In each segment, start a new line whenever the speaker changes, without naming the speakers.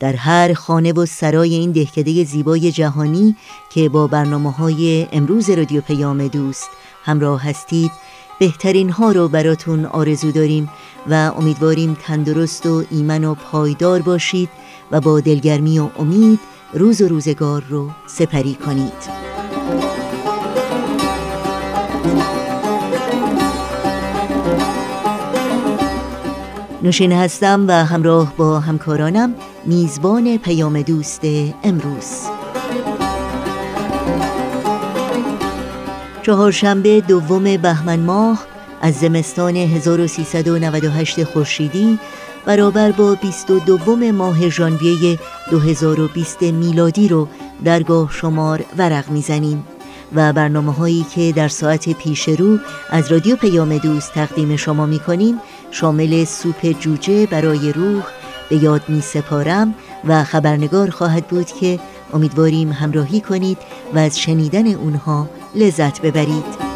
در هر خانه و سرای این دهکده زیبای جهانی که با برنامه های امروز رادیو پیام دوست همراه هستید بهترین ها رو براتون آرزو داریم و امیدواریم تندرست و ایمن و پایدار باشید و با دلگرمی و امید روز و روزگار رو سپری کنید. نوشین هستم و همراه با همکارانم میزبان پیام دوست امروز. چهارشنبه دوم بهمن ماه از زمستان 1398 خورشیدی برابر با 22 ماه ژانویه 2020 میلادی رو درگاه شمار ورق می‌زنیم و برنامه هایی که در ساعت پیش رو از رادیو پیام دوست تقدیم شما می کنیم شامل سوپ جوجه برای روح به یاد می سپارم و خبرنگار خواهد بود که امیدواریم همراهی کنید و از شنیدن اونها لذت ببرید.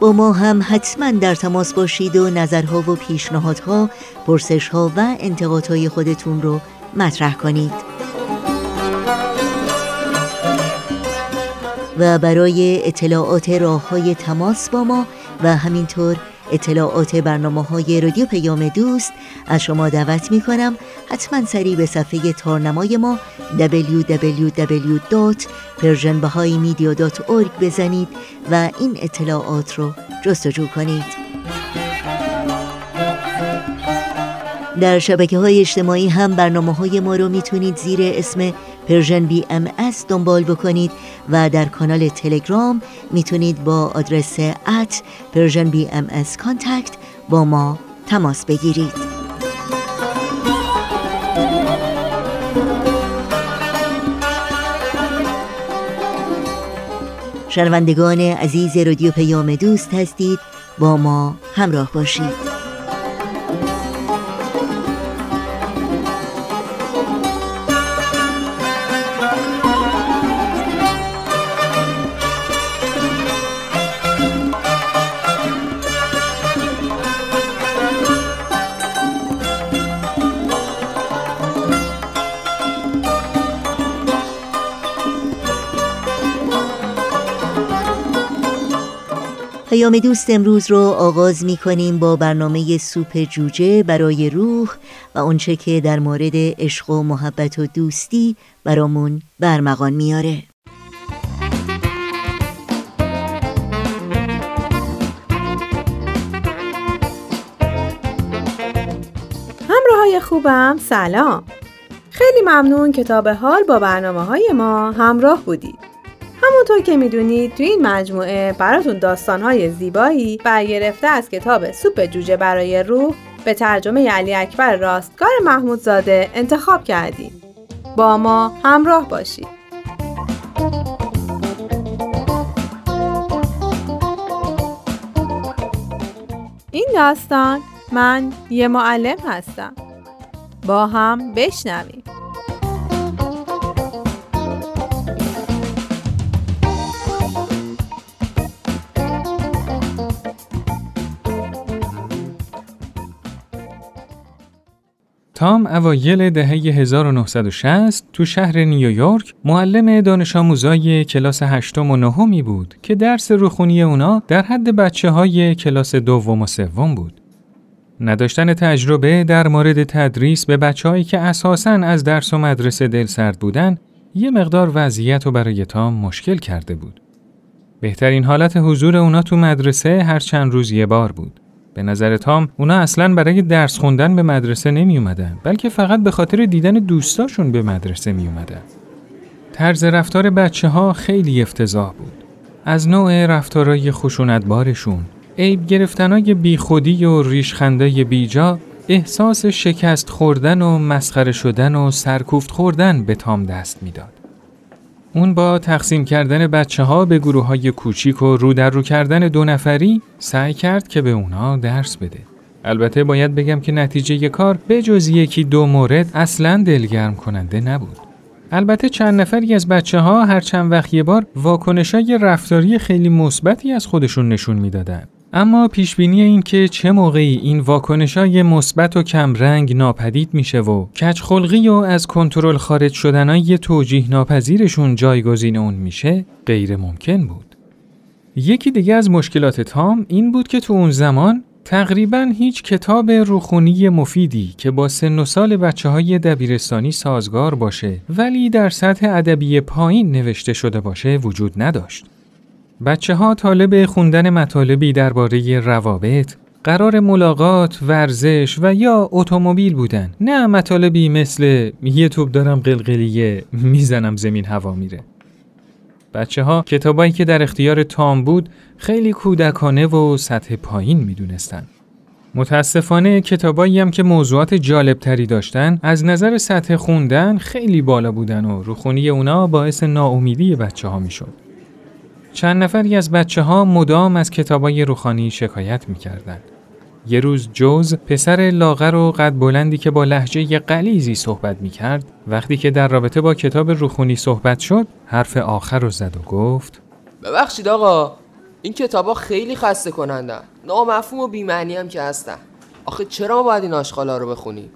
با ما هم حتما در تماس باشید و نظرها و پیشنهادها، پرسشها و انتقادهای خودتون رو مطرح کنید. و برای اطلاعات راه های تماس با ما و همینطور اطلاعات برنامه های رادیو پیام دوست از شما دعوت می کنم حتما سریع به صفحه تارنمای ما www.persianbahaimedia.org بزنید و این اطلاعات رو جستجو کنید. در شبکه های اجتماعی هم برنامه های ما رو می‌تونید زیر اسم Persian BMS دنبال بکنید و در کانال تلگرام می‌تونید با آدرس at Persian BMS Contact با ما تماس بگیرید. شنوندگان عزیز رادیو پیام دوست هستید با ما همراه باشید. پیام دوست امروز رو آغاز می کنیم با برنامه سوپ جوجه برای روح و اونچه که در مورد عشق و محبت و دوستی برامون برمغان میاره
همراه خوبم سلام. خیلی ممنون کتاب حال با برنامه های ما همراه بودید. همونطور که می‌دونید تو این مجموعه براتون داستانهای زیبایی برگرفته از کتاب سوپ جوجه برای روح به ترجمه علی اکبر راستگار محمودزاده انتخاب کردیم. با ما همراه باشید. این داستان من یه معلم هستم. با هم بشنویم.
تام اوایل دهه 1960 تو شهر نیویورک معلم دانش آموزای کلاس هشتم و نهمی بود که درس روخونی اونا در حد بچه های کلاس دوم و سوم بود. نداشتن تجربه در مورد تدریس به بچههایی که اساساً از درس و مدرسه دل سرد بودن یه مقدار وضعیت رو برای تام مشکل کرده بود. بهترین حالت حضور اونا تو مدرسه هر چند روز یه بار بود. به نظر تام اونا اصلا برای درس خوندن به مدرسه نمی اومدن بلکه فقط به خاطر دیدن دوستاشون به مدرسه می اومدن. طرز رفتار بچه ها خیلی افتضاح بود. از نوع رفتارای خشونتبارشون، عیب گرفتنای بیخودی و ریشخنده بیجا احساس شکست خوردن و مسخره شدن و سرکوفت خوردن به تام دست می‌داد. اون با تقسیم کردن بچه ها به گروه های کوچیک و رو در رو کردن دو نفری سعی کرد که به اونا درس بده. البته باید بگم که نتیجه کار به جز یکی دو مورد اصلا دلگرم کننده نبود. البته چند نفری از بچه ها هر چند وقت یه بار واکنش های رفتاری خیلی مثبتی از خودشون نشون می‌دادن. اما پیشبینی این که چه موقعی این واکنش های مثبت و کمرنگ ناپدید میشه و کچخلقی و از کنترل خارج شدنای توجیه ناپذیرشون جایگزین اون میشه غیر ممکن بود. یکی دیگه از مشکلات تام این بود که تو اون زمان تقریبا هیچ کتاب روخونی مفیدی که با سن و سال بچه های دبیرستانی سازگار باشه ولی در سطح ادبی پایین نوشته شده باشه وجود نداشت. بچه ها طالب خوندن مطالبی درباره روابط، قرار ملاقات، ورزش و یا اتومبیل بودن. نه مطالبی مثل یه توپ دارم قلقلیه می‌زنم زمین هوا میره. بچه ها کتابایی که در اختیار تام بود خیلی کودکانه و سطح پایین می‌دونستن. متاسفانه کتابایی هم که موضوعات جالب تری داشتن از نظر سطح خوندن خیلی بالا بودن و روخونی اونا باعث ناامیدی بچه ها می‌شد. چند نفری از بچه ها مدام از کتابای روخانی شکایت می‌کردند. یه روز جوز پسر لاغر و قد بلندی که با لحجه قلیزی صحبت می‌کرد وقتی که در رابطه با کتاب روخونی صحبت شد حرف آخر رو زد و گفت
ببخشید آقا این کتابا خیلی خسته کنندن. نامفهوم و بیمعنی هم که هستن. آخه چرا ما باید این آشغالا رو بخونیم؟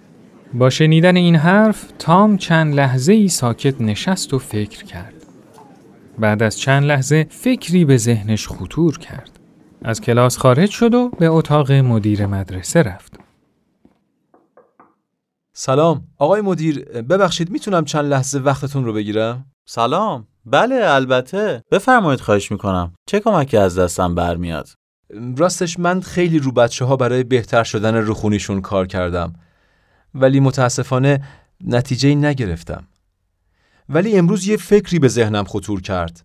با شنیدن این حرف تام چند لحظه ای ساکت نشست و فکر کرد. بعد از چند لحظه فکری به ذهنش خطور کرد. از کلاس خارج شد و به اتاق مدیر مدرسه رفت.
سلام. آقای مدیر ببخشید می‌تونم چند لحظه وقتتون رو بگیرم؟
سلام. بله البته. بفرمایید خواهش می‌کنم. چه کمکی از دستم برمیاد؟
راستش من خیلی رو بچه ها برای بهتر شدن روخونیشون کار کردم. ولی متاسفانه نتیجه نگرفتم. ولی امروز یه فکری به ذهنم خطور کرد.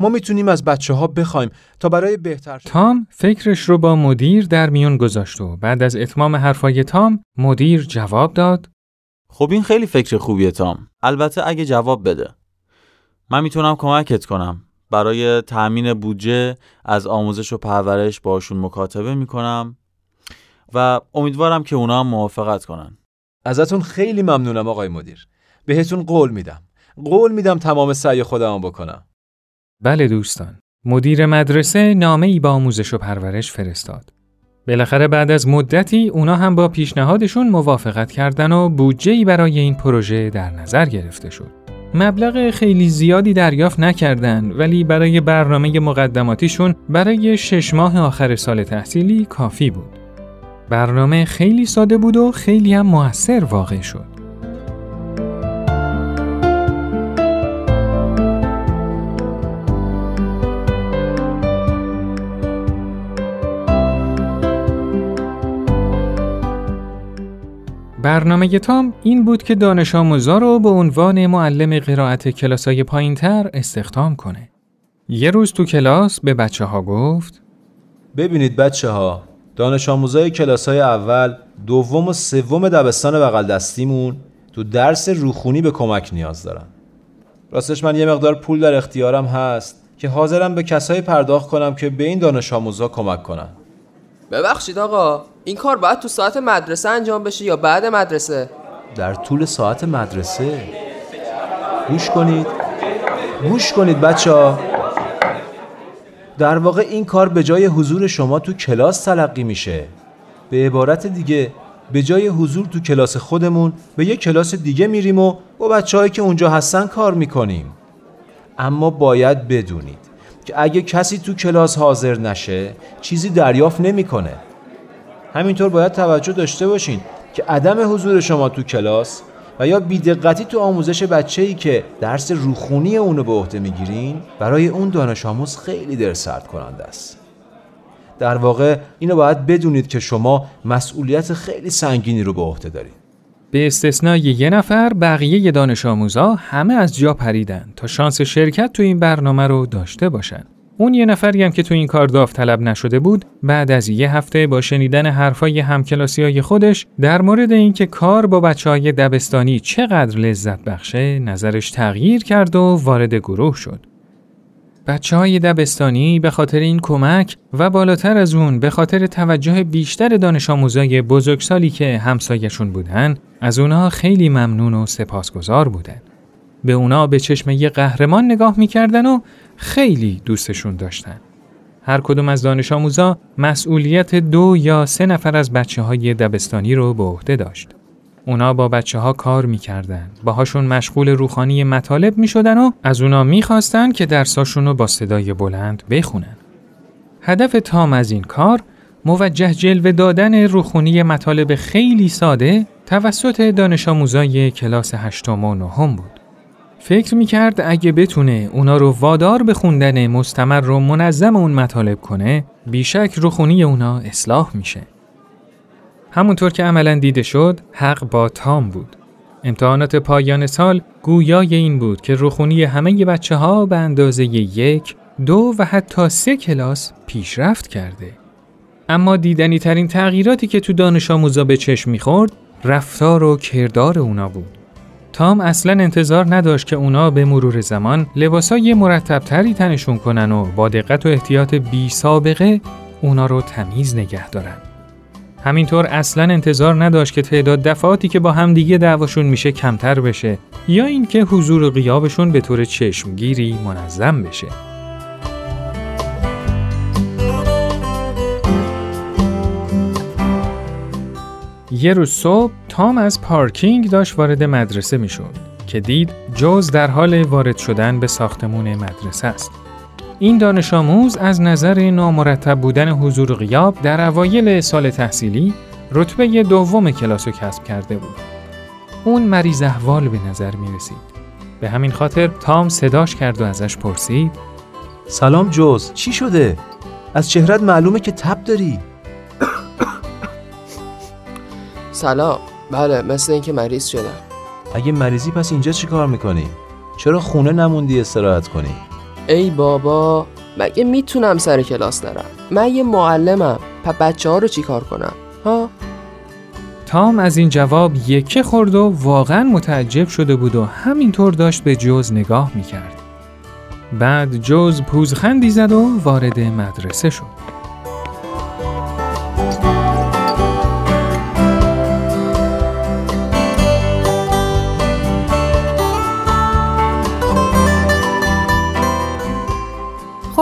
ما می‌تونیم از بچه ها بخوایم تا برای بهتر
تام فکرش رو با مدیر در میون گذاشت و بعد از اتمام حرفای تام مدیر جواب داد.
خب این خیلی فکر خوبیه تام. البته اگه جواب بده. من می‌تونم کمکت کنم. برای تأمین بودجه از آموزش و پرورش باشون مکاتبه می‌کنم و امیدوارم که اونا هم موافقت کنن.
ازتون خیلی ممنونم آقای مدیر. بهتون قول میدم. قول میدم تمام سعی خودم بکنم.
بله دوستان. مدیر مدرسه نامه ای با آموزش و پرورش فرستاد. بالاخره بعد از مدتی اونا هم با پیشنهادشون موافقت کردن و بودجه برای این پروژه در نظر گرفته شد. مبلغ خیلی زیادی دریافت نکردند ولی برای برنامه مقدماتیشون برای شش ماه آخر سال تحصیلی کافی بود. برنامه خیلی ساده بود و خیلی هم موثر واقع شد. برنامه تام این بود که دانش آموزا رو به عنوان معلم قرائت کلاسای پایین تر استخدام کنه. یه روز تو کلاس به بچه ها گفت
ببینید بچه ها دانش آموزای کلاس اول دوم و سوم دبستان بغل دستیمون تو درس روخونی به کمک نیاز دارن. راستش من یه مقدار پول در اختیارم هست که حاضرم به کسایی پرداخت کنم که به این دانش آموزا کمک کنن.
ببخشید آقا این کار باید تو ساعت مدرسه انجام بشه یا بعد مدرسه؟
در طول ساعت مدرسه. گوش کنید. گوش کنید بچه ها در واقع این کار به جای حضور شما تو کلاس تلقی میشه. به عبارت دیگه به جای حضور تو کلاس خودمون به یه کلاس دیگه میریم و با بچه که اونجا هستن کار می‌کنیم. اما باید بدونید که اگه کسی تو کلاس حاضر نشه چیزی دریافت نمی‌کنه. همینطور باید توجه داشته باشین که عدم حضور شما تو کلاس و یا بیدقتی تو آموزش بچه ای که درس روخونی اونو به عهده می‌گیرین برای اون دانش آموز خیلی در سرد کننده است در واقع اینو باید بدونید که شما مسئولیت خیلی سنگینی رو به عهده دارید
به استثنای یه نفر بقیه دانش آموزا همه از جا پریدن تا شانس شرکت تو این برنامه رو داشته باشن. اون یه نفری هم که تو این کار داوطلب نشده بود بعد از یه هفته با شنیدن حرفای همکلاسی های خودش در مورد اینکه کار با بچه های دبستانی چقدر لذت بخشه نظرش تغییر کرد و وارد گروه شد. بچه های دبستانی به خاطر این کمک و بالاتر از اون به خاطر توجه بیشتر دانش آموزای بزرگسالی که همسایشون بودن از اونها خیلی ممنون و سپاسگزار بودن. به اونا به چشم یه قهرمان نگاه می‌کردن و خیلی دوستشون داشتن. هر کدوم از دانش آموزا مسئولیت دو یا سه نفر از بچه های دبستانی رو به عهده داشت. اونا با بچه ها کار می‌کردن. باهاشون مشغول روخانی مطالب می‌شدن و از اونا می‌خواستن که درساشون رو با صدای بلند بخونن. هدف تام از این کار موجه جلوه دادن روخونی مطالب خیلی ساده توسط دانش آموزای کلاس هشتم و نهم بود. فکر می‌کرد اگه بتونه اونا رو وادار به خوندن مستمر و منظم اون مطالب کنه بیشک روخونی اونا اصلاح میشه. همونطور که عملا دیده شد حق با تام بود. امتحانات پایان سال گویای این بود که روخونی همه بچه ها به اندازه یک، دو و حتی سه کلاس پیشرفت کرده. اما دیدنی ترین تغییراتی که تو دانش آموزا به چشم می‌خورد رفتار و کردار اونا بود. تام اصلا انتظار نداشت که اونا به مرور زمان لباسای مرتبتری تنشون کنن و با دقت و احتیاط بی سابقه اونا رو تمیز نگه دارن. همینطور اصلا انتظار نداشت که تعداد دفعاتی که با همدیگه دعواشون میشه کمتر بشه یا اینکه حضور و غیابشون به طور چشمگیری منظم بشه. یه روز صبح تام از پارکینگ داشت وارد مدرسه می‌شد که دید جوز در حال وارد شدن به ساختمون مدرسه است. این دانش آموز از نظر نامرتب بودن حضور و غیاب در اوایل سال تحصیلی رتبه دوم کلاس کسب کرده بود. اون مریض احوال به نظر می رسید. به همین خاطر تام صداش کرد و ازش پرسید
سلام جوز چی شده؟ از چهرت معلومه که تب داری
سلام بله مثل اینکه مریض شدم
اگه مریضی پس اینجا چی کار می‌کنی؟ چرا خونه نموندی استراحت کنی؟
ای بابا مگه می‌تونم سر کلاس نرم من یه معلمم پا بچه ها رو چی کار کنم ها
تام از این جواب یکه خورد و واقعا متعجب شده بود و همینطور داشت به جوز نگاه می‌کرد. بعد جوز پوزخندی زد و وارد مدرسه شد.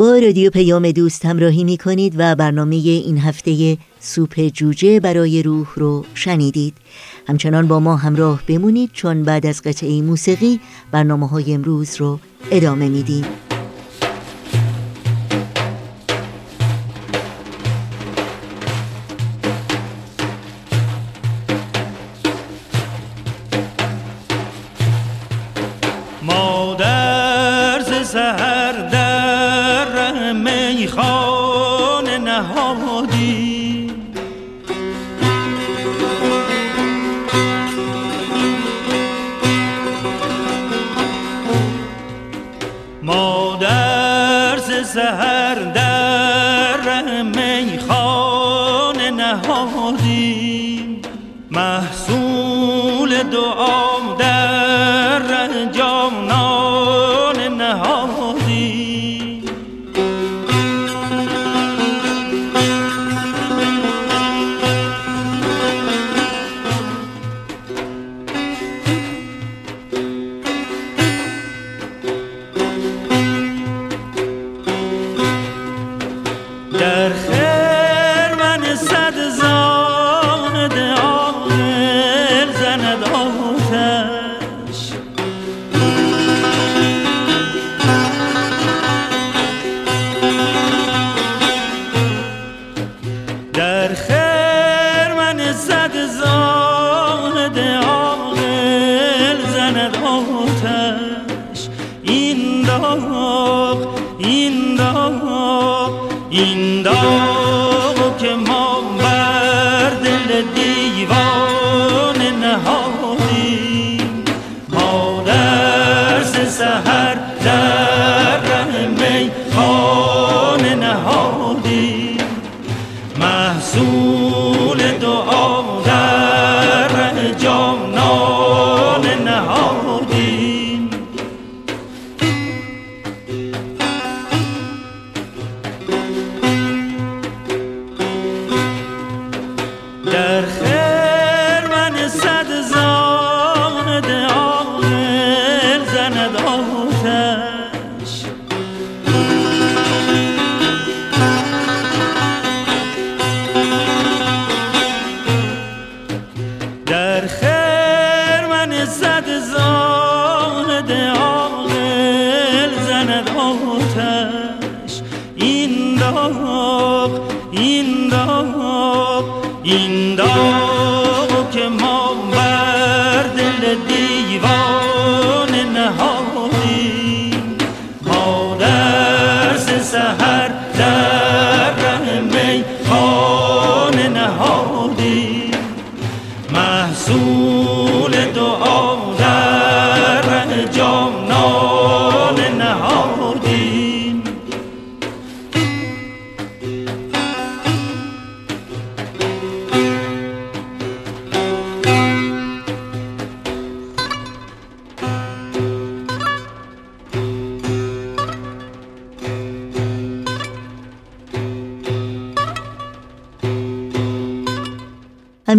با رادیو پیام دوست همراهی می کنید و برنامه این هفته سوپ جوجه برای روح رو شنیدید. همچنان با ما همراه بمونید چون بعد از قطعه موسیقی برنامه های امروز رو ادامه میدیم.
این داغ این داغ. azul.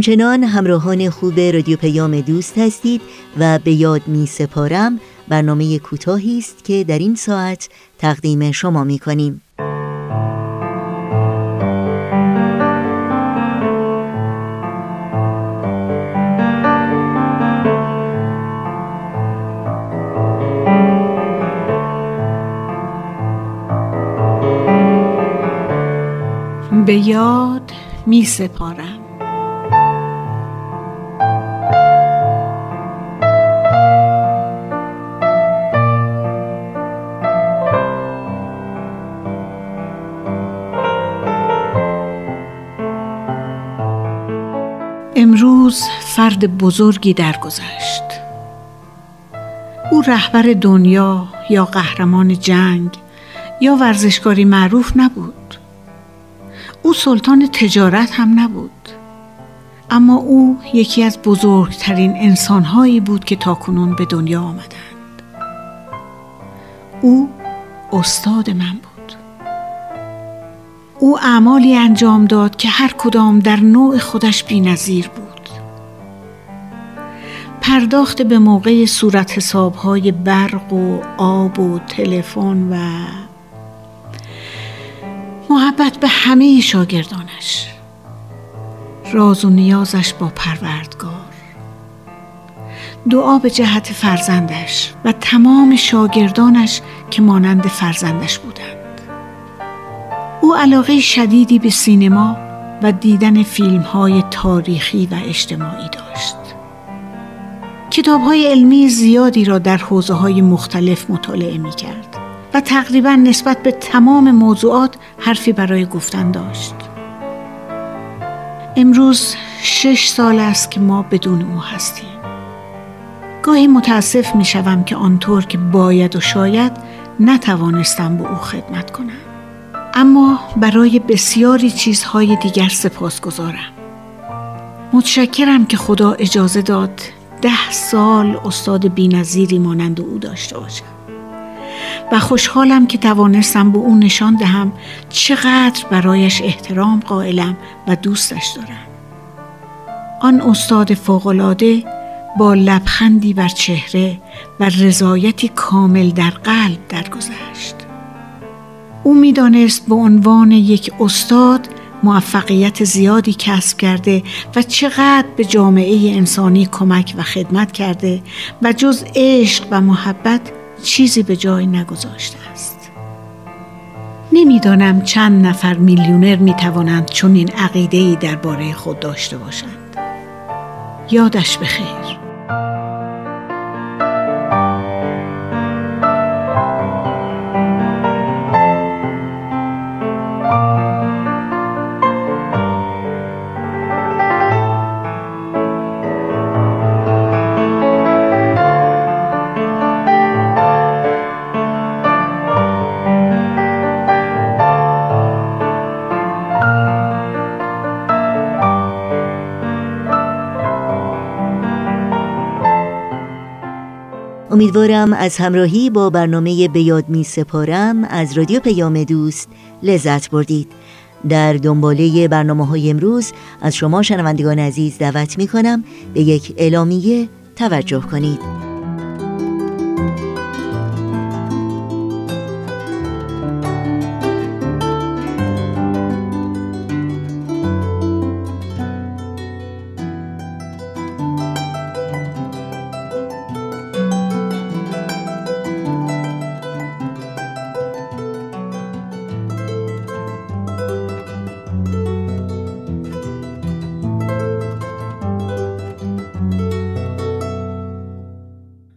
همچنان همراهان خوب رادیو پیام دوست هستید و به یاد می سپارم برنامه کوتاهی است که در این ساعت تقدیم شما می کنیم.
به یاد می سپارم فرد بزرگی درگذشت. او رهبر دنیا یا قهرمان جنگ یا ورزشکاری معروف نبود. او سلطان تجارت هم نبود. اما او یکی از بزرگترین انسانهایی بود که تاکنون به دنیا آمدند. او استاد من بود. او اعمالی انجام داد که هر کدام در نوع خودش بینظیر بود. پرداخت به موقع صورت حسابهای برق و آب و تلفن و محبت به همه شاگردانش. راز و نیازش با پروردگار. دعا به جهت فرزندش و تمام شاگردانش که مانند فرزندش بودند. او علاقه شدیدی به سینما و دیدن فیلم های تاریخی و اجتماعی داشت. کتاب های علمی زیادی را در حوزه های مختلف مطالعه می کرد و تقریبا نسبت به تمام موضوعات حرفی برای گفتن داشت. امروز شش سال است که ما بدون او هستیم. گاهی متاسف می شوم که آنطور که باید و شاید نتوانستم به او خدمت کنم. اما برای بسیاری چیزهای دیگر سپاس گذارم. متشکرم که خدا اجازه داد ده سال استاد بینظیری مانند او داشته باشم. و خوشحالم که توانستم به او نشان دهم چقدر برایش احترام قائلم و دوستش دارم. آن استاد فوقالعاده با لبخندی بر چهره و رضایتی کامل در قلب درگذشت. او می‌دانست به عنوان یک استاد موفقیت زیادی کسب کرده و چقدر به جامعه انسانی کمک و خدمت کرده و جز عشق و محبت چیزی به جای نگذاشته است. نمی‌دانم چند نفر میلیونر می توانند چون این عقیده ای درباره خود داشته باشند. یادش بخیر.
امیدوارم از همراهی با برنامه به یاد می سپارم. از رادیو پیام دوست لذت بردید. در دنباله برنامه های امروز از شما شنوندگان عزیز دعوت می کنم. به یک اعلامیه توجه کنید.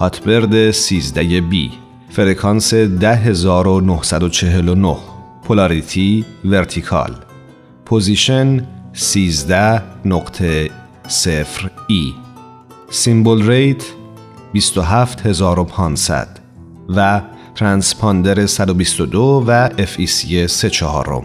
Hotbird 13 B فرکانس 10949 polarity vertical. position 13 نقطه 0 E. symbol rate 27500 و ترانسپاندر 122 و FEC 3 چهارم.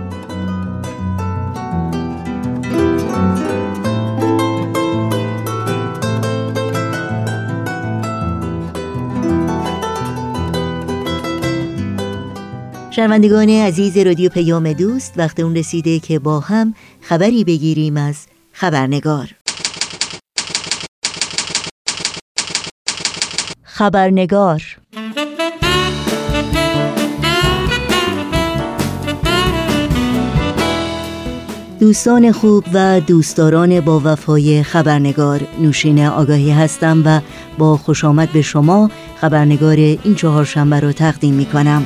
شنوندگان عزیز رادیو پیام دوست وقت اون رسیده که با هم خبری بگیریم از خبرنگار خبرنگار دوستان خوب و دوستداران با وفای خبرنگار نوشین آگاهی هستم و با خوش آمد به شما خبرنگار این چهارشنبه را تقدیم می کنم.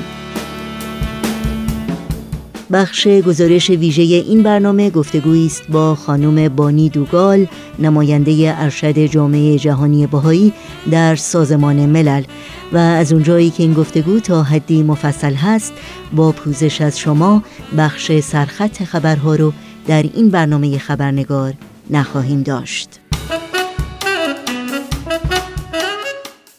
بخش گزارش ویژه این برنامه گفتگویی است با خانم بانی دوگال نماینده ارشد جامعه جهانی بهایی در سازمان ملل. و از اونجایی که این گفتگو تا حدی مفصل هست با پوزش از شما بخش سرخط خبرها رو در این برنامه خبرنگار نخواهیم داشت.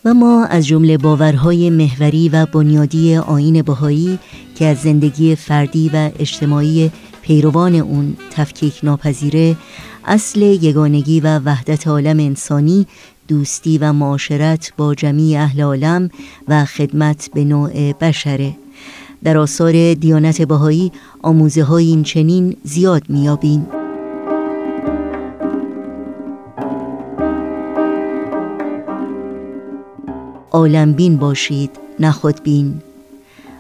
و ما از جمله باورهای محوری و بنیادی آین بهایی که از زندگی فردی و اجتماعی پیروان اون تفکیک ناپذیره اصل یگانگی و وحدت عالم انسانی دوستی و معاشرت با جمیع اهل عالم و خدمت به نوع بشره. در آثار دیانت بهایی آموزه های این چنین زیاد میابیم عالم بین باشید نخود بین.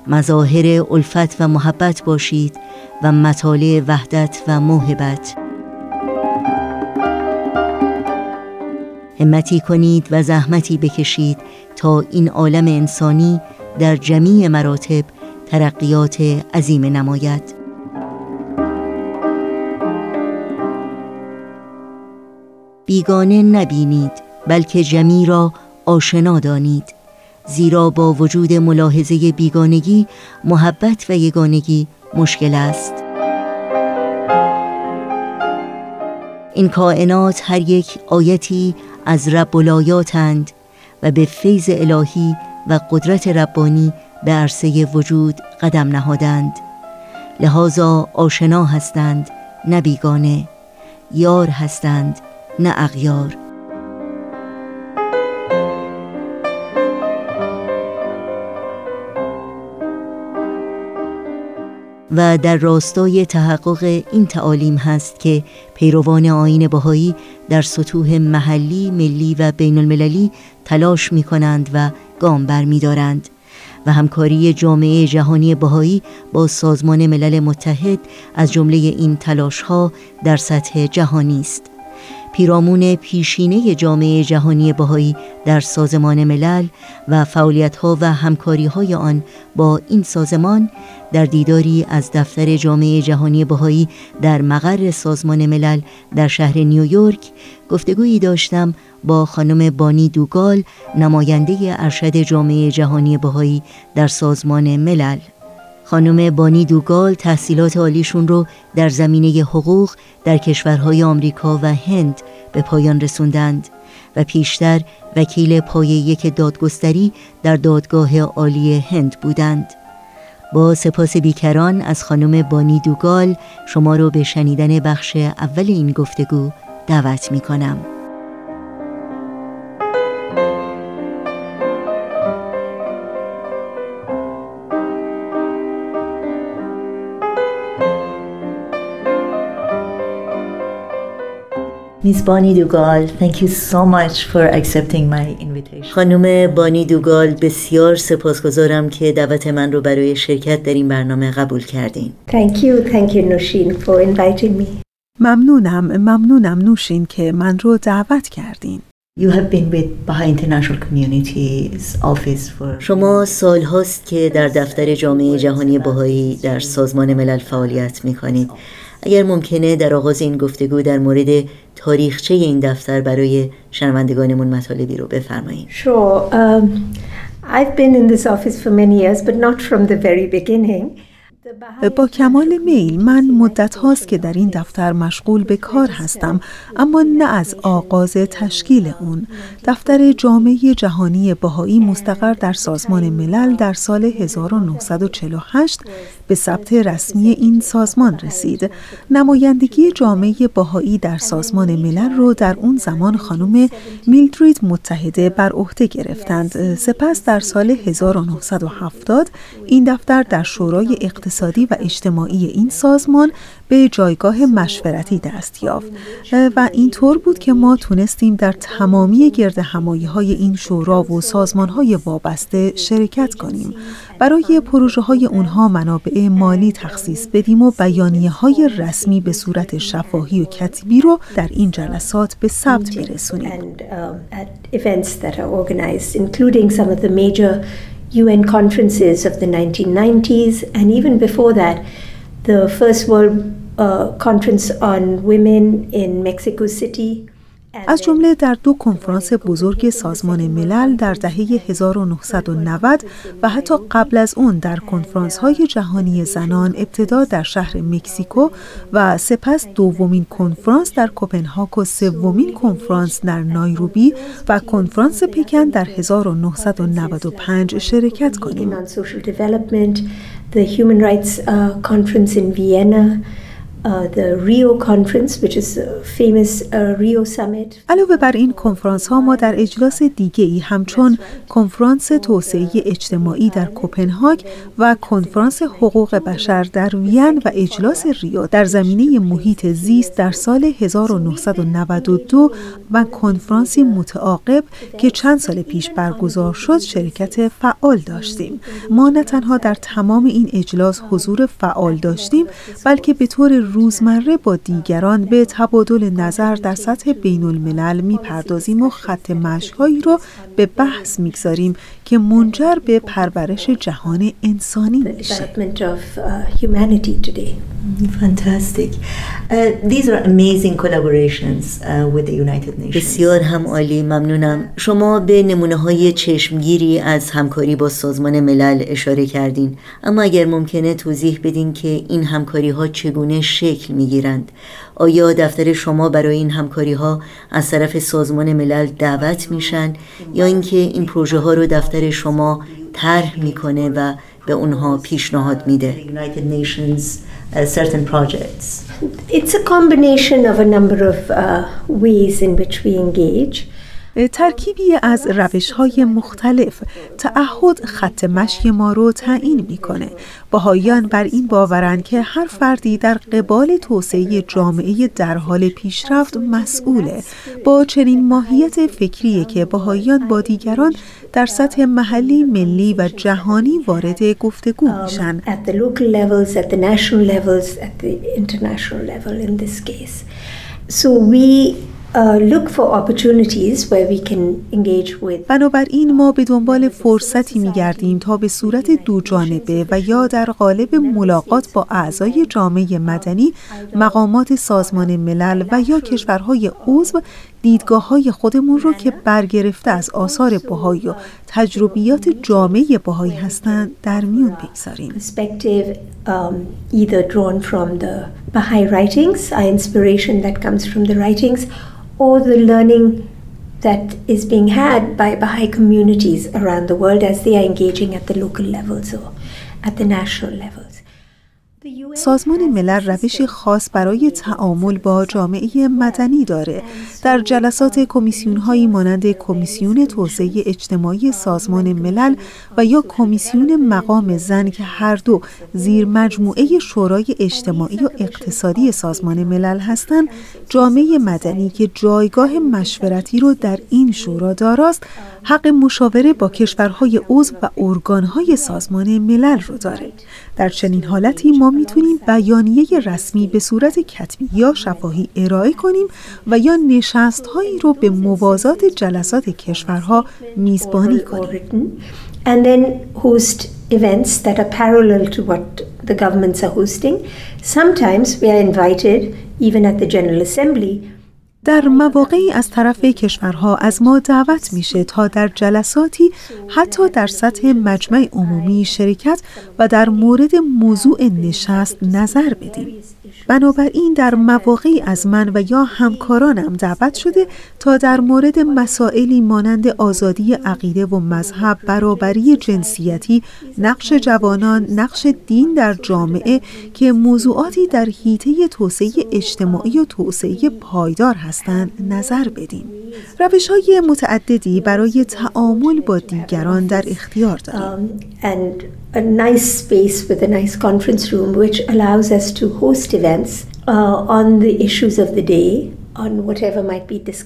مظاهر الفت و محبت باشید و مطالع وحدت و موهبت. همتی کنید و زحمتی بکشید تا این عالم انسانی در جمیع مراتب ترقیات عظیم نماید. بیگانه نبینید بلکه جمی را آشنا دانید. زیرا با وجود ملاحظه بیگانگی محبت و یگانگی مشکل است. این کائنات هر یک آیتی از رب الایاتند و به فیض الهی و قدرت ربانی به عرصه وجود قدم نهادند. لحاظا آشنا هستند نه بیگانه. یار هستند نه اغیار. و در راستای تحقق این تعالیم هست که پیروان آین بهایی در سطوح محلی، ملی و بین المللی تلاش می کنند و گام بر می دارند و همکاری جامعه جهانی بهایی با سازمان ملل متحد از جمله این تلاش ها در سطح جهانی است. پیرامون پیشینه جامعه جهانی بهایی در سازمان ملل و فعالیت‌ها و همکاری‌های آن با این سازمان در دیداری از دفتر جامعه جهانی بهایی در مقر سازمان ملل در شهر نیویورک گفتگویی داشتم با خانم بانی دوگال نماینده ارشد جامعه جهانی بهایی در سازمان ملل. خانم بانی دوگال تحصیلات عالیشون رو در زمینه حقوق در کشورهای آمریکا و هند به پایان رسوندند و پیشتر وکیل پای یک دادگستری در دادگاه عالی هند بودند. با سپاس بیکران از خانم بانی دوگال شما رو به شنیدن بخش اول این گفتگو دعوت می کنم.
Miss Bonnie Dugal, thank you so much for accepting my invitation.
خانم بانی دوگال بسیار سپاسگزارم که دعوت من رو برای شرکت در این برنامه قبول کردین.
Thank you, thank you Nushin for inviting me.
ممنونم ممنونم نوشین که من رو دعوت کردین.
You have been with Baha'i International Community's office for
شما سال هاست که در دفتر جامعه جهانی بهایی در سازمان ملل فعالیت می کنید. اگر ممکنه در آغاز این گفتگو در مورد تاریخچه این دفتر برای شنوندگانمون مطالبی رو بفرمایید.
Sure. Um, I've been in this office for many years, but not from the very beginning.
با کمال میل من مدت هاست که در این دفتر مشغول به کار هستم اما نه از آغاز تشکیل اون. دفتر جامعه جهانی بهایی مستقر در سازمان ملل در سال 1948 به ثبت رسمی این سازمان رسید. نمایندگی جامعه بهایی در سازمان ملل رو در اون زمان خانم میلدرید متحده بر عهده گرفتند. سپس در سال 1970 این دفتر در شورای اقتصادی و اجتماعی این سازمان به جایگاه مشورتی دست یافت. و اینطور بود که ما تونستیم در تمامی گرد همایی های این شورا و سازمان های وابسته شرکت کنیم. برای پروژه های اونها منابع مالی تخصیص بدیم و بیانیه های رسمی به صورت شفاهی و کتیبی رو در این جلسات به ثبت برسونیم.
UN conferences of the 1990s, and even before that, the First World uh, Conference on Women in Mexico City.
از جمله در دو کنفرانس بزرگ سازمان ملل در دهه 1990 و حتی قبل از اون در کنفرانس های جهانی زنان ابتدا در شهر مکزیکو و سپس دومین کنفرانس در کوپنهاگ و سومین کنفرانس در نایروبی و کنفرانس پکن در 1995 شرکت کنیم.
The Human Rights uh, Conference in Vienna,
علاوه بر این کنفرانس ها ما در اجلاس دیگه ای همچون کنفرانس توسعه اجتماعی در کوپنهاگ و کنفرانس حقوق بشر در وین و اجلاس ریو در زمینه محیط زیست در سال 1992 و کنفرانسی متعاقب که چند سال پیش برگزار شد شرکت فعال داشتیم. ما نه تنها در تمام این اجلاس حضور فعال داشتیم بلکه به طور روزمره با دیگران به تبادل نظر در سطح بین الملل می‌پردازیم و خط مشهایی رو به بحث می‌گذاریم که منجر به پرورش جهان انسانی میشه.
Fantastic. Uh, these are amazing collaborations uh, with the United Nations.
بسیار هم عالی ممنونم شما به نمونه های چشمگیری از همکاری با سازمان ملل اشاره کردین اما اگر ممکنه توضیح بدین که این همکاری ها چگونه شکل می گیرند آیا دفتر شما برای این همکاری ها از طرف سازمان ملل دعوت میشن یا اینکه این پروژه ها رو دفتر شما طرح می‌کنه و به اونها پیشنهاد میده
Uh?
It's a combination of a number of uh, ways in which we engage.
ترکیبی از روش های مختلف تعهد خط مشی ما رو تعیین می‌کنه. باهایان بر این باورند که هر فردی در قبال توسعه جامعه در حال پیشرفت مسئوله. با چنین ماهیت فکریه که باهایان با دیگران در سطح محلی، ملی و جهانی وارد گفتگو
um,
میشن.
at uh, look for opportunities where we can engage with
بنابراین ما به دنبال فرصتی می گردیم تا به صورت دو جانبه و یا در قالب ملاقات با اعضای جامعه مدنی، مقامات سازمان ملل و یا کشورهای عضو دیدگاه های خودمون رو که برگرفته از آثار بهایی و تجربیات جامعه بهایی هستند در میون بگذاریم.
or the learning that is being had by Baha'i communities around the world as they are engaging at the local level, so at the national level.
سازمان ملل روشی خاص برای تعامل با جامعه مدنی داره. در جلسات کمیسیون هایی مانند کمیسیون توسعه اجتماعی سازمان ملل و یا کمیسیون مقام زن که هر دو زیر مجموعه شورای اجتماعی و اقتصادی سازمان ملل هستند، جامعه مدنی که جایگاه مشورتی رو در این شورا داراست، حق مشاوره با کشورهای عضو و ارگانهای سازمان ملل رو داره. در چنین حالتی ما می‌تونیم بیانیه رسمی به صورت کتبی یا شفاهی ارائه کنیم و یا نشست هایی رو به موازات جلسات کشورها میزبانی کنیم.
And then host events that are parallel to what the governments are hosting. Sometimes we are invited, even at the General Assembly,
در مواقعی از طرف کشورها از ما دعوت میشه تا در جلساتی حتی در سطح مجمع عمومی شرکت و در مورد موضوع نشست نظر بدیم. بنابراین در مواقعی از من و یا همکارانم دعوت شده تا در مورد مسائلی مانند آزادی عقیده و مذهب، برابری جنسیتی، نقش جوانان، نقش دین در جامعه که موضوعاتی در حیطه توسعه اجتماعی و توسعه پایدار هستند نظر بدیم. روش های متعددی برای تعامل با دیگران در اختیار داریم.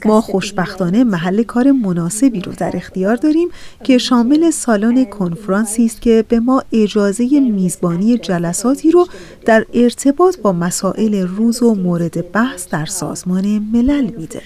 ما خوشبختانه محل کار مناسبی رو در اختیار داریم که شامل سالن کنفرانسی است که به ما اجازه میزبانی جلساتی رو در ارتباط با مسائل روز و مورد بحث در سازمان ملل میده.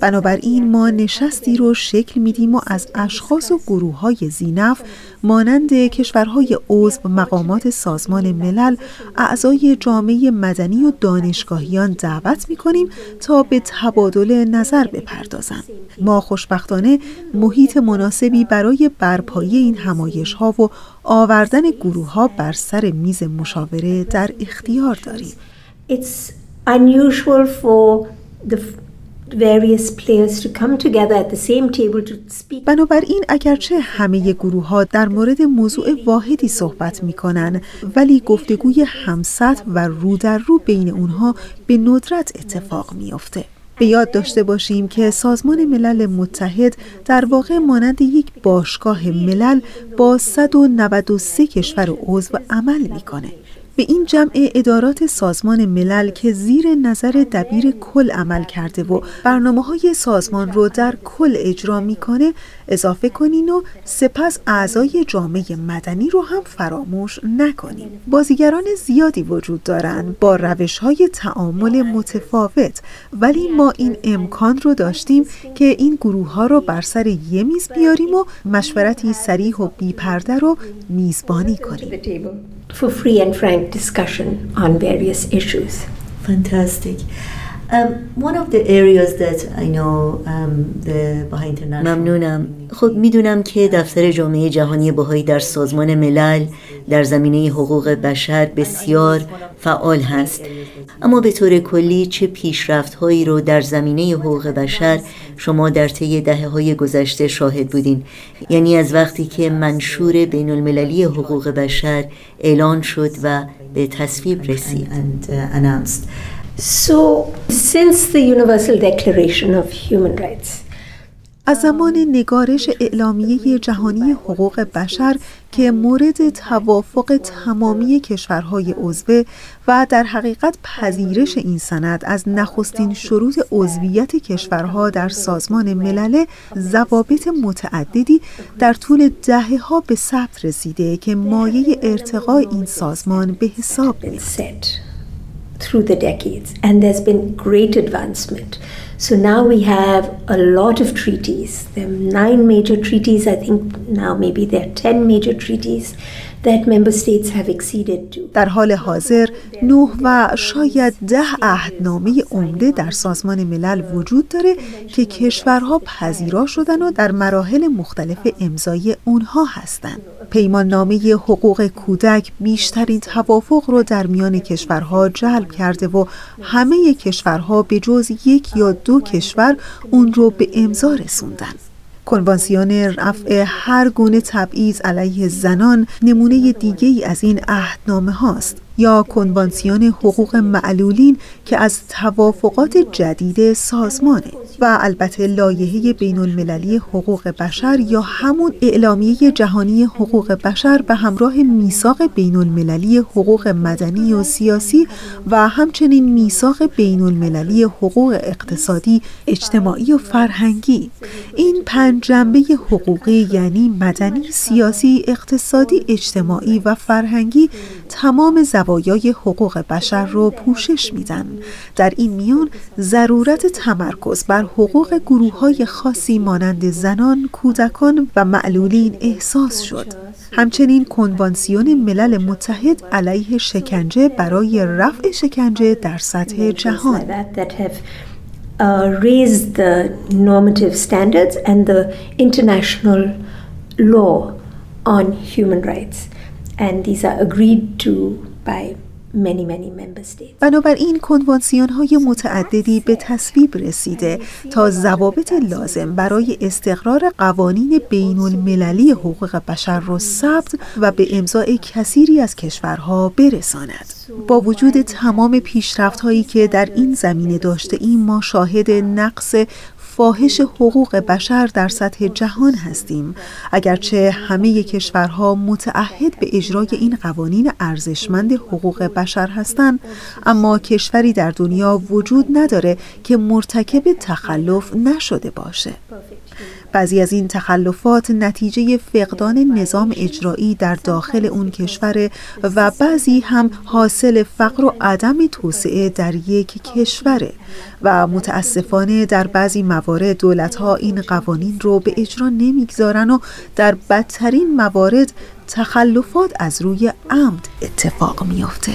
بنابراین ما نشستی رو شکل میدیم و از اشخاص و گروه های زینف مانند کشورهای عضو مقامات سازمان ملل اعضای جامعه مدنی و دانشگاهیان دعوت می‌کنیم تا به تبادل نظر بپردازند. ما خوشبختانه محیط مناسبی برای برپایی این همایش ها و آوردن گروه ها بر سر میز مشاوره در اختیار داریم.
It's unusual for the
بنابراین اگرچه همه گروه ها در مورد موضوع واحدی صحبت می کنن ولی گفتگوی همسط و رو در رو بین اونها به ندرت اتفاق میافته. به یاد داشته باشیم که سازمان ملل متحد در واقع مانند یک باشگاه ملل با 193 کشور عضو عمل می‌کنه. به این جمع ادارات سازمان ملل که زیر نظر دبیر کل عمل کرده و برنامه های سازمان رو در کل اجرا می‌کنه اضافه کنین و سپس اعضای جامعه مدنی رو هم فراموش نکنیم. بازیگران زیادی وجود دارند با روش های تعامل متفاوت ولی ما این امکان رو داشتیم که این گروه ها رو بر سر یه میز بیاریم و مشورتی سریح و بیپرده رو میزبانی کنیم.
For free and frank discussion on various issues.
Fantastic. Um, one of the areas that I know um, the International
ممنونم. خب می‌دونم که دفتر جامعه جهانی بهایی در سازمان ملل در زمینه حقوق بشر بسیار فعال هست. اما به طور کلی چه پیشرفت هایی رو در زمینه حقوق بشر شما در طی دهه های گذشته شاهد بودین؟ یعنی از وقتی که منشور بین المللی حقوق بشر اعلان شد و به تصویب رسید.
and uh.
So, since the Universal Declaration of Human Rights,
از زمان نگارش اعلامیه جهانی حقوق بشر که مورد توافق تمامی کشورهای عضوه و در حقیقت پذیرش این سند از نخستین شروط عضویت کشورها در سازمان ملل ضوابط متعددی در طول دهه ها به ثبت رسیده که مایه ارتقاء این سازمان به حساب میاد.
Through the decades, and there's been great advancement. So now we have a lot of treaties. There are nine major treaties. I think now maybe there are ten major treaties
در حال حاضر نه و شاید ده عهدنامه عمده در سازمان ملل وجود داره که کشورها پذیرا شدن و در مراحل مختلف امضای اونها هستند. پیمان نامه حقوق کودک بیشترین توافق رو در میان کشورها جلب کرده و همه کشورها به جز یک یا دو کشور اون رو به امضا رسوندن. کنوانسیون رفع هر گونه تبعیض علیه زنان نمونه دیگه ای از این عهدنامه هاست. یا کنوانسیون حقوق معلولین که از توافقات جدید سازمانه و البته لایحه بین المللی حقوق بشر یا همون اعلامیه جهانی حقوق بشر به همراه میثاق بین المللی حقوق مدنی و سیاسی و همچنین میثاق بین المللی حقوق اقتصادی، اجتماعی و فرهنگی. این پنج جنبه حقوقی یعنی مدنی، سیاسی، اقتصادی، اجتماعی و فرهنگی تمام زوایای حقوق بشر رو پوشش میدن. در این میان ضرورت تمرکز بر حقوق گروه های خاصی مانند زنان، کودکان و معلولین احساس شد. همچنین کنوانسیون ملل متحد علیه شکنجه برای رفع شکنجه در سطح جهان.
Uh, law on human rights. And these are agreed to by
بنابراین کنوانسیون های متعددی به تصویب رسیده تا ضوابط لازم برای استقرار قوانین بین المللی حقوق بشر را ثبت و به امضای کثیری از کشورها برساند. با وجود تمام پیشرفت هایی که در این زمینه داشته این ما شاهد نقص فاحش حقوق بشر در سطح جهان هستیم. اگرچه همه کشورها متعهد به اجرای این قوانین ارزشمند حقوق بشر هستند اما کشوری در دنیا وجود نداره که مرتکب تخلف نشده باشه. بعضی از این تخلفات نتیجه فقدان نظام اجرایی در داخل اون کشور و بعضی هم حاصل فقر و عدم توسعه در یک کشوره و متاسفانه در بعضی موارد دولت ها این قوانین رو به اجرا نمی‌گذارن و در بدترین موارد تخلفات از روی عمد اتفاق میافته.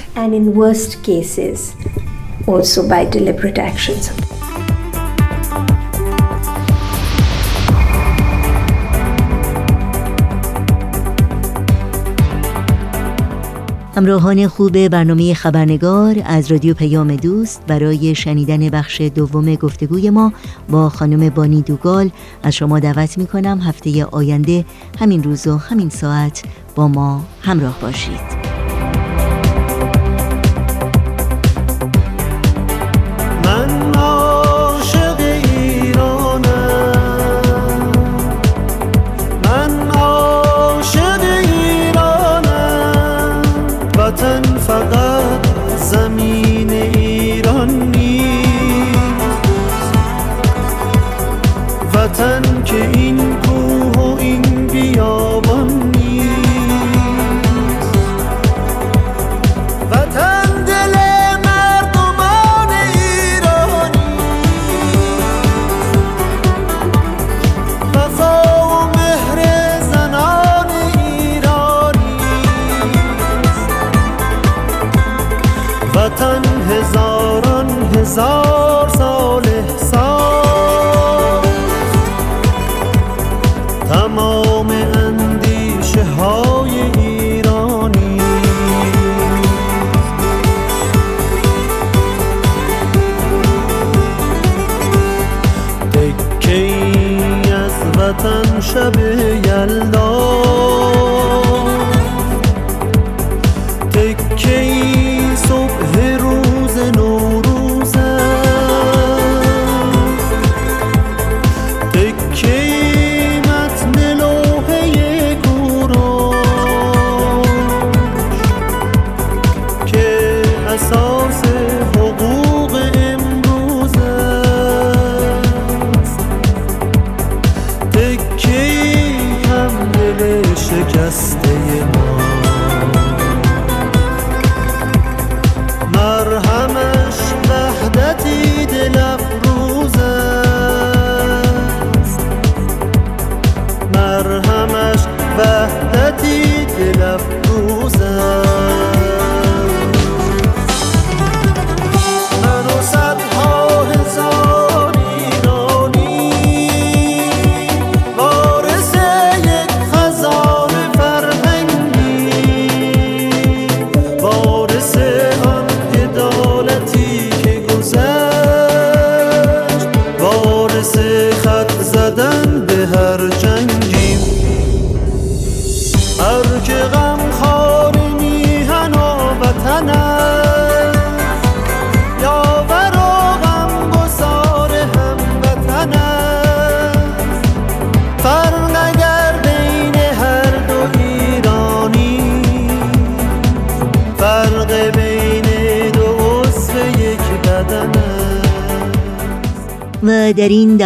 همراهان خوب برنامه خبرنگار از رادیو پیام دوست برای شنیدن بخش دوم گفتگوی ما با خانم بانی دوگال از شما دعوت می کنم هفته آینده همین روز و همین ساعت با ما همراه باشید.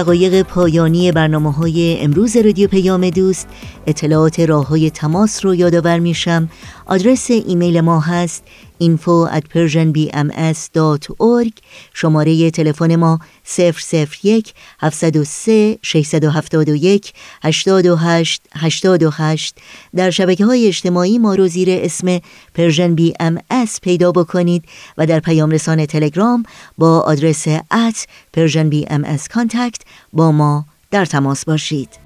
دقایق پایانی برنامه های امروز رادیو پیام دوست اطلاعات راه های تماس رو یادآور میشم. آدرس ایمیل ما هست info at persianbms.org شماره تلفن ما 001 703 671 828 828 در شبکه های اجتماعی ما رو زیر اسم Persian B پیدا بکنید و در پیام رسان تلگرام با آدرس at M Contact با ما در تماس باشید.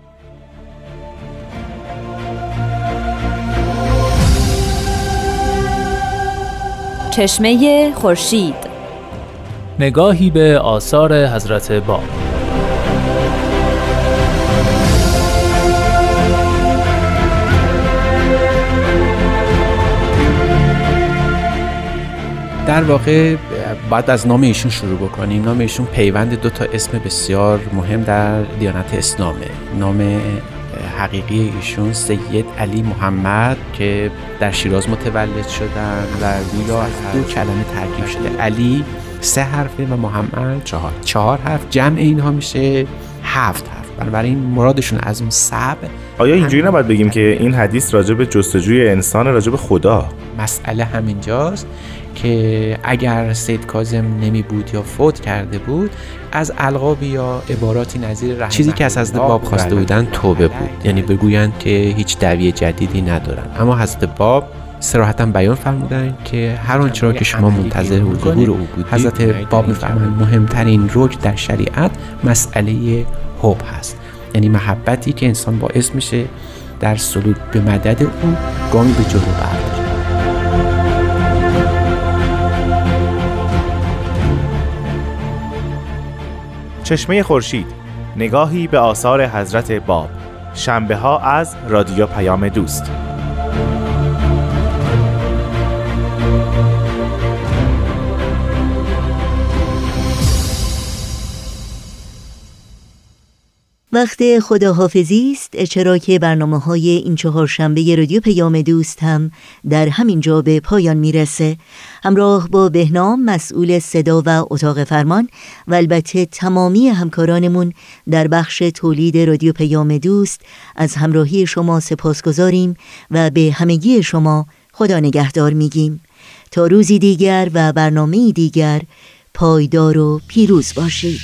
چشمه خورشید.
نگاهی به آثار حضرت باب
در واقع باید از نام ایشون شروع بکنیم. نام ایشون پیوند دو تا اسم بسیار مهم در دیانت اسلامه. نام حقیقی ایشون سید علی محمد که در شیراز متولد شدن و گویا دو کلمه ترکیب شده. علی سه حرفه و محمد چهار. چهار حرف. جمع اینها میشه هفت حرف. بنابراین مرادشون از اون سب
آیا اینجوری نباید بگیم که این حدیث راجع به جستجوی انسان راجع به خدا؟
مسئله همینجاست که اگر سید کازم نمی بود یا فوت کرده بود از القاب یا عباراتی نظیر چیزی که از حضرت باب خواسته بودن توبه بود. یعنی بگویند که هیچ دعوی جدیدی ندارن. اما حضرت باب سراحتا بیان فرمودن که هر آنچه را که شما منتظر ظهور او بودید حضرت باب میفرمایند مهمترین رکن در شریعت مسئله حب هست. یعنی محبتی که انسان باعث میشه در سلوک به مدد او گامی به جلو برداره.
چشمه خورشید نگاهی به آثار حضرت باب. شنبه ها از رادیو پیام دوست.
وقت خداحافظی است چرا که برنامه های این چهار شنبه رادیو پیام دوست هم در همین جا به پایان می‌رسه. همراه با بهنام مسئول صدا و اتاق فرمان و البته تمامی همکارانمون در بخش تولید رادیو پیام دوست از همراهی شما سپاس گذاریم و به همگی شما خدا نگهدار میگیم. تا روزی دیگر و برنامه دیگر پایدار و پیروز باشید.